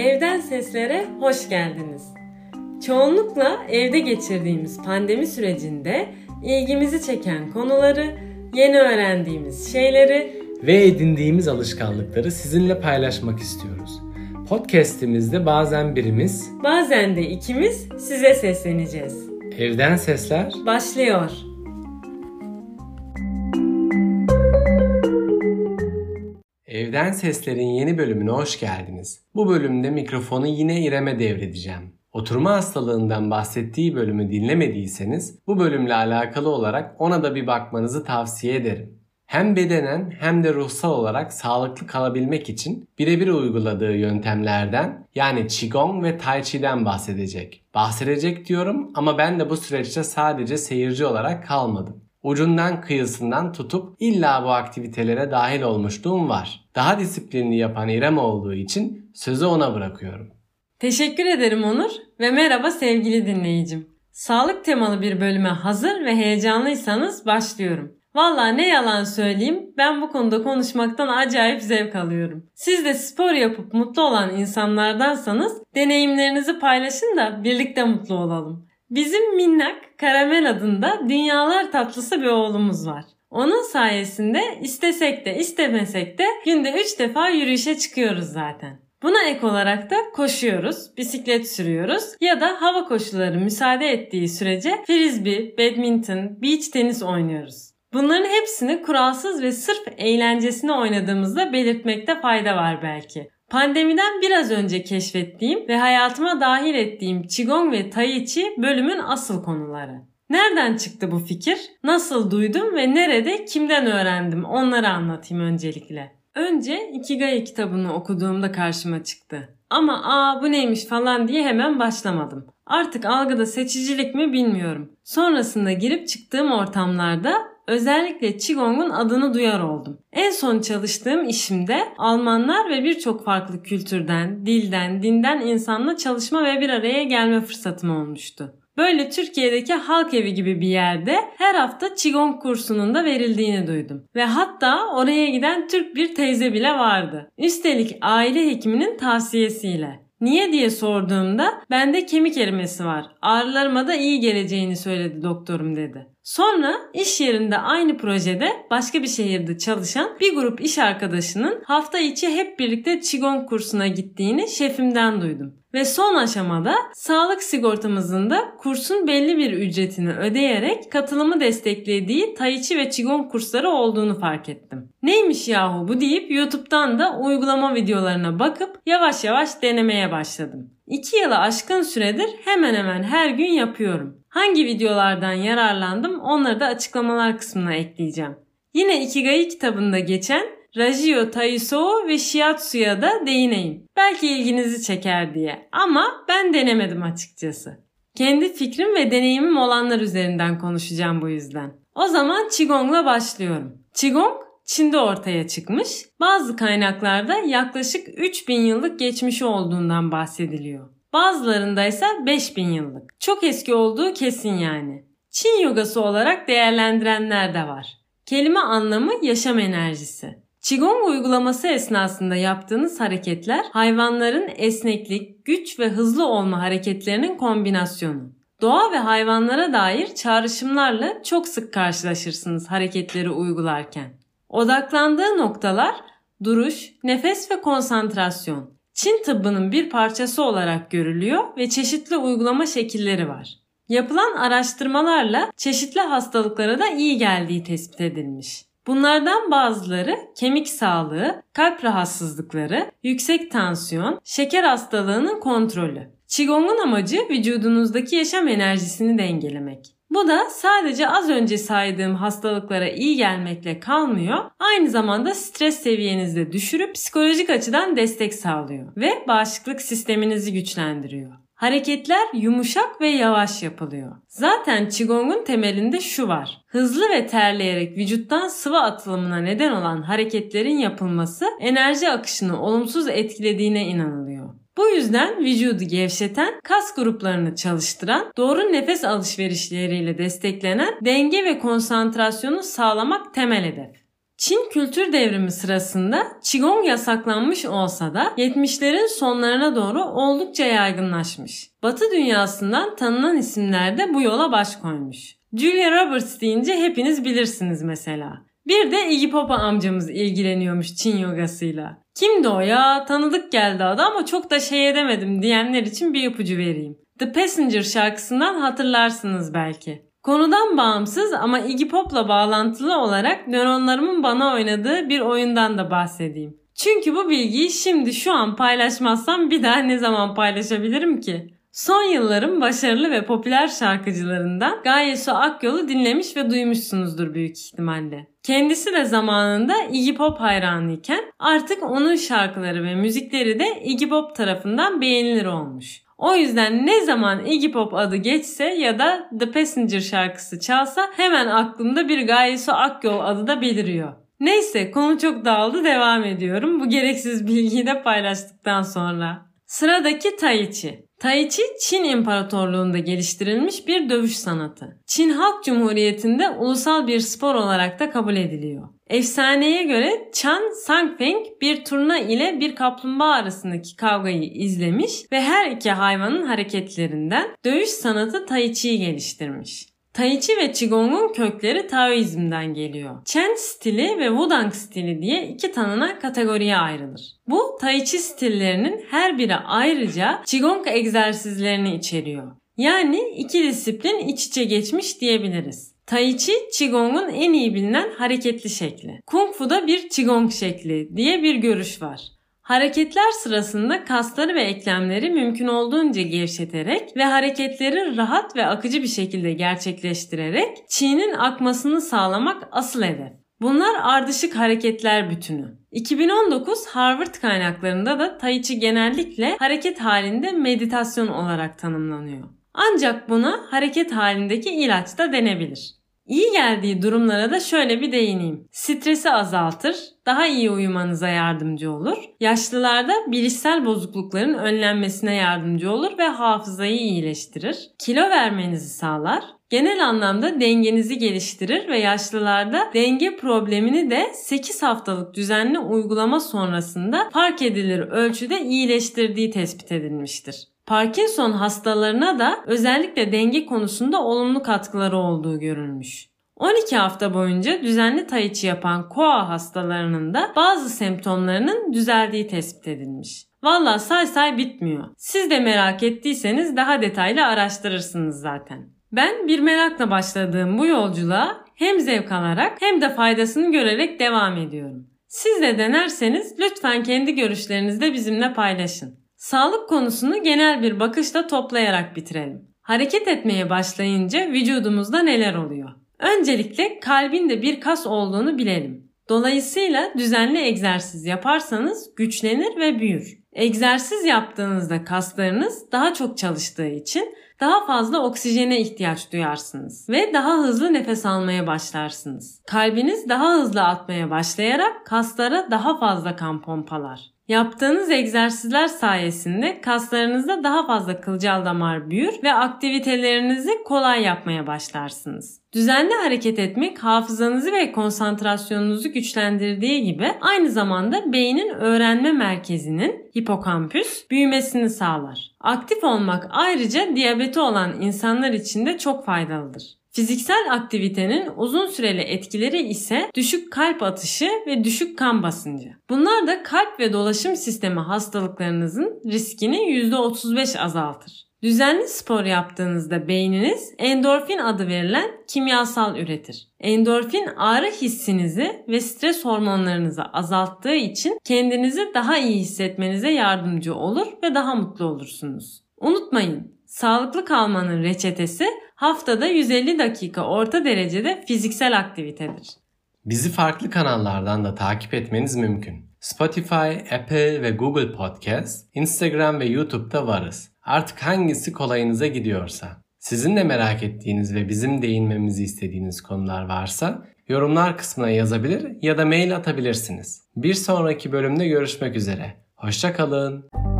Evden Seslere hoş geldiniz. Çoğunlukla evde geçirdiğimiz pandemi sürecinde ilgimizi çeken konuları, yeni öğrendiğimiz şeyleri ve edindiğimiz alışkanlıkları sizinle paylaşmak istiyoruz. Podcast'imizde bazen birimiz, bazen de ikimiz size sesleneceğiz. Evden Sesler başlıyor. Evden Sesler'in yeni bölümüne hoş geldiniz. Bu bölümde mikrofonu yine İrem'e devredeceğim. Oturma hastalığından bahsettiği bölümü dinlemediyseniz bu bölümle alakalı olarak ona da bir bakmanızı tavsiye ederim. Hem bedenen hem de ruhsal olarak sağlıklı kalabilmek için birebir uyguladığı yöntemlerden yani Qigong ve Tai Chi'den bahsedecek. Bahsedecek diyorum ama ben de bu süreçte sadece seyirci olarak kalmadım ucundan kıyısından tutup illa bu aktivitelere dahil olmuşluğum var. Daha disiplinli yapan İrem olduğu için sözü ona bırakıyorum. Teşekkür ederim Onur ve merhaba sevgili dinleyicim. Sağlık temalı bir bölüme hazır ve heyecanlıysanız başlıyorum. Valla ne yalan söyleyeyim ben bu konuda konuşmaktan acayip zevk alıyorum. Siz de spor yapıp mutlu olan insanlardansanız deneyimlerinizi paylaşın da birlikte mutlu olalım. Bizim minnak Karamel adında dünyalar tatlısı bir oğlumuz var. Onun sayesinde istesek de istemesek de günde 3 defa yürüyüşe çıkıyoruz zaten. Buna ek olarak da koşuyoruz, bisiklet sürüyoruz ya da hava koşulları müsaade ettiği sürece frisbee, badminton, beach tenis oynuyoruz. Bunların hepsini kuralsız ve sırf eğlencesine oynadığımızda belirtmekte fayda var belki. Pandemiden biraz önce keşfettiğim ve hayatıma dahil ettiğim Qigong ve Tai Chi bölümün asıl konuları. Nereden çıktı bu fikir? Nasıl duydum ve nerede kimden öğrendim? Onları anlatayım öncelikle. Önce Ikigai kitabını okuduğumda karşıma çıktı. Ama aa bu neymiş falan diye hemen başlamadım. Artık algıda seçicilik mi bilmiyorum. Sonrasında girip çıktığım ortamlarda özellikle Qigong'un adını duyar oldum. En son çalıştığım işimde Almanlar ve birçok farklı kültürden, dilden, dinden insanla çalışma ve bir araya gelme fırsatım olmuştu. Böyle Türkiye'deki halk evi gibi bir yerde her hafta Qigong kursunun da verildiğini duydum. Ve hatta oraya giden Türk bir teyze bile vardı. Üstelik aile hekiminin tavsiyesiyle. Niye diye sorduğumda bende kemik erimesi var. Ağrılarıma da iyi geleceğini söyledi doktorum dedi. Sonra iş yerinde aynı projede başka bir şehirde çalışan bir grup iş arkadaşının hafta içi hep birlikte Qigong kursuna gittiğini şefimden duydum. Ve son aşamada sağlık sigortamızın da kursun belli bir ücretini ödeyerek katılımı desteklediği Tai Chi ve Qigong kursları olduğunu fark ettim. Neymiş yahu bu deyip YouTube'dan da uygulama videolarına bakıp yavaş yavaş denemeye başladım. 2 yılı aşkın süredir hemen hemen her gün yapıyorum. Hangi videolardan yararlandım onları da açıklamalar kısmına ekleyeceğim. Yine Ikigai kitabında geçen Rajio Taisou ve Shiatsu'ya da değineyim. Belki ilginizi çeker diye ama ben denemedim açıkçası. Kendi fikrim ve deneyimim olanlar üzerinden konuşacağım bu yüzden. O zaman Qigong'la başlıyorum. Qigong Çin'de ortaya çıkmış. Bazı kaynaklarda yaklaşık 3000 yıllık geçmişi olduğundan bahsediliyor. Bazılarında ise 5000 yıllık. Çok eski olduğu kesin yani. Çin yogası olarak değerlendirenler de var. Kelime anlamı yaşam enerjisi. Qigong uygulaması esnasında yaptığınız hareketler hayvanların esneklik, güç ve hızlı olma hareketlerinin kombinasyonu. Doğa ve hayvanlara dair çağrışımlarla çok sık karşılaşırsınız hareketleri uygularken. Odaklandığı noktalar duruş, nefes ve konsantrasyon. Çin tıbbının bir parçası olarak görülüyor ve çeşitli uygulama şekilleri var. Yapılan araştırmalarla çeşitli hastalıklara da iyi geldiği tespit edilmiş. Bunlardan bazıları kemik sağlığı, kalp rahatsızlıkları, yüksek tansiyon, şeker hastalığının kontrolü. Qigong'un amacı vücudunuzdaki yaşam enerjisini dengelemek. Bu da sadece az önce saydığım hastalıklara iyi gelmekle kalmıyor. Aynı zamanda stres seviyenizi düşürüp psikolojik açıdan destek sağlıyor ve bağışıklık sisteminizi güçlendiriyor. Hareketler yumuşak ve yavaş yapılıyor. Zaten Qigong'un temelinde şu var. Hızlı ve terleyerek vücuttan sıvı atılımına neden olan hareketlerin yapılması enerji akışını olumsuz etkilediğine inanılıyor. Bu yüzden vücudu gevşeten, kas gruplarını çalıştıran, doğru nefes alışverişleriyle desteklenen denge ve konsantrasyonu sağlamak temel hedef. Çin kültür devrimi sırasında Qigong yasaklanmış olsa da 70'lerin sonlarına doğru oldukça yaygınlaşmış. Batı dünyasından tanınan isimler de bu yola baş koymuş. Julia Roberts deyince hepiniz bilirsiniz mesela. Bir de Iggy Pop amcamız ilgileniyormuş Çin yogasıyla. Kimdi o ya? Tanıdık geldi adı ama çok da şey edemedim diyenler için bir ipucu vereyim. The Passenger şarkısından hatırlarsınız belki. Konudan bağımsız ama Iggy Pop'la bağlantılı olarak nöronlarımın bana oynadığı bir oyundan da bahsedeyim. Çünkü bu bilgiyi şimdi şu an paylaşmazsam bir daha ne zaman paylaşabilirim ki? Son yılların başarılı ve popüler şarkıcılarından Gaye Su Akyol'u dinlemiş ve duymuşsunuzdur büyük ihtimalle. Kendisi de zamanında Iggy Pop hayranıyken artık onun şarkıları ve müzikleri de Iggy Pop tarafından beğenilir olmuş. O yüzden ne zaman Iggy Pop adı geçse ya da The Passenger şarkısı çalsa hemen aklımda bir Gaye Su Akyol adı da beliriyor. Neyse konu çok dağıldı devam ediyorum bu gereksiz bilgiyi de paylaştıktan sonra. Sıradaki Tai Chi. Tai Chi, Çin İmparatorluğu'nda geliştirilmiş bir dövüş sanatı. Çin Halk Cumhuriyeti'nde ulusal bir spor olarak da kabul ediliyor. Efsaneye göre Chan Sangfeng bir turna ile bir kaplumbağa arasındaki kavgayı izlemiş ve her iki hayvanın hareketlerinden dövüş sanatı Tai Chi'yi geliştirmiş. Tai Chi ve Qigong'un kökleri Taoizm'den geliyor. Chen stili ve Wudang stili diye iki tanınan kategoriye ayrılır. Bu Tai Chi stillerinin her biri ayrıca Qigong egzersizlerini içeriyor. Yani iki disiplin iç içe geçmiş diyebiliriz. Tai Chi, Qigong'un en iyi bilinen hareketli şekli. Kung Fu'da bir Qigong şekli diye bir görüş var. Hareketler sırasında kasları ve eklemleri mümkün olduğunca gevşeterek ve hareketleri rahat ve akıcı bir şekilde gerçekleştirerek çiğnin akmasını sağlamak asıl hedef. Bunlar ardışık hareketler bütünü. 2019 Harvard kaynaklarında da Tai Chi genellikle hareket halinde meditasyon olarak tanımlanıyor. Ancak buna hareket halindeki ilaç da denebilir. İyi geldiği durumlara da şöyle bir değineyim. Stresi azaltır, daha iyi uyumanıza yardımcı olur. Yaşlılarda bilişsel bozuklukların önlenmesine yardımcı olur ve hafızayı iyileştirir. Kilo vermenizi sağlar. Genel anlamda dengenizi geliştirir ve yaşlılarda denge problemini de 8 haftalık düzenli uygulama sonrasında fark edilir ölçüde iyileştirdiği tespit edilmiştir. Parkinson hastalarına da özellikle denge konusunda olumlu katkıları olduğu görülmüş. 12 hafta boyunca düzenli tai chi yapan koa hastalarının da bazı semptomlarının düzeldiği tespit edilmiş. Valla say say bitmiyor. Siz de merak ettiyseniz daha detaylı araştırırsınız zaten. Ben bir merakla başladığım bu yolculuğa hem zevk alarak hem de faydasını görerek devam ediyorum. Siz de denerseniz lütfen kendi görüşlerinizi de bizimle paylaşın. Sağlık konusunu genel bir bakışla toplayarak bitirelim. Hareket etmeye başlayınca vücudumuzda neler oluyor? Öncelikle kalbin de bir kas olduğunu bilelim. Dolayısıyla düzenli egzersiz yaparsanız güçlenir ve büyür. Egzersiz yaptığınızda kaslarınız daha çok çalıştığı için daha fazla oksijene ihtiyaç duyarsınız ve daha hızlı nefes almaya başlarsınız. Kalbiniz daha hızlı atmaya başlayarak kaslara daha fazla kan pompalar. Yaptığınız egzersizler sayesinde kaslarınızda daha fazla kılcal damar büyür ve aktivitelerinizi kolay yapmaya başlarsınız. Düzenli hareket etmek hafızanızı ve konsantrasyonunuzu güçlendirdiği gibi aynı zamanda beynin öğrenme merkezinin hipokampüs büyümesini sağlar. Aktif olmak ayrıca diyabeti olan insanlar için de çok faydalıdır. Fiziksel aktivitenin uzun süreli etkileri ise düşük kalp atışı ve düşük kan basıncı. Bunlar da kalp ve dolaşım sistemi hastalıklarınızın riskini %35 azaltır. Düzenli spor yaptığınızda beyniniz endorfin adı verilen kimyasal üretir. Endorfin ağrı hissinizi ve stres hormonlarınızı azalttığı için kendinizi daha iyi hissetmenize yardımcı olur ve daha mutlu olursunuz. Unutmayın, sağlıklı kalmanın reçetesi haftada 150 dakika orta derecede fiziksel aktivitedir. Bizi farklı kanallardan da takip etmeniz mümkün. Spotify, Apple ve Google Podcast, Instagram ve YouTube'da varız. Artık hangisi kolayınıza gidiyorsa. Sizin de merak ettiğiniz ve bizim değinmemizi istediğiniz konular varsa yorumlar kısmına yazabilir ya da mail atabilirsiniz. Bir sonraki bölümde görüşmek üzere. Hoşçakalın.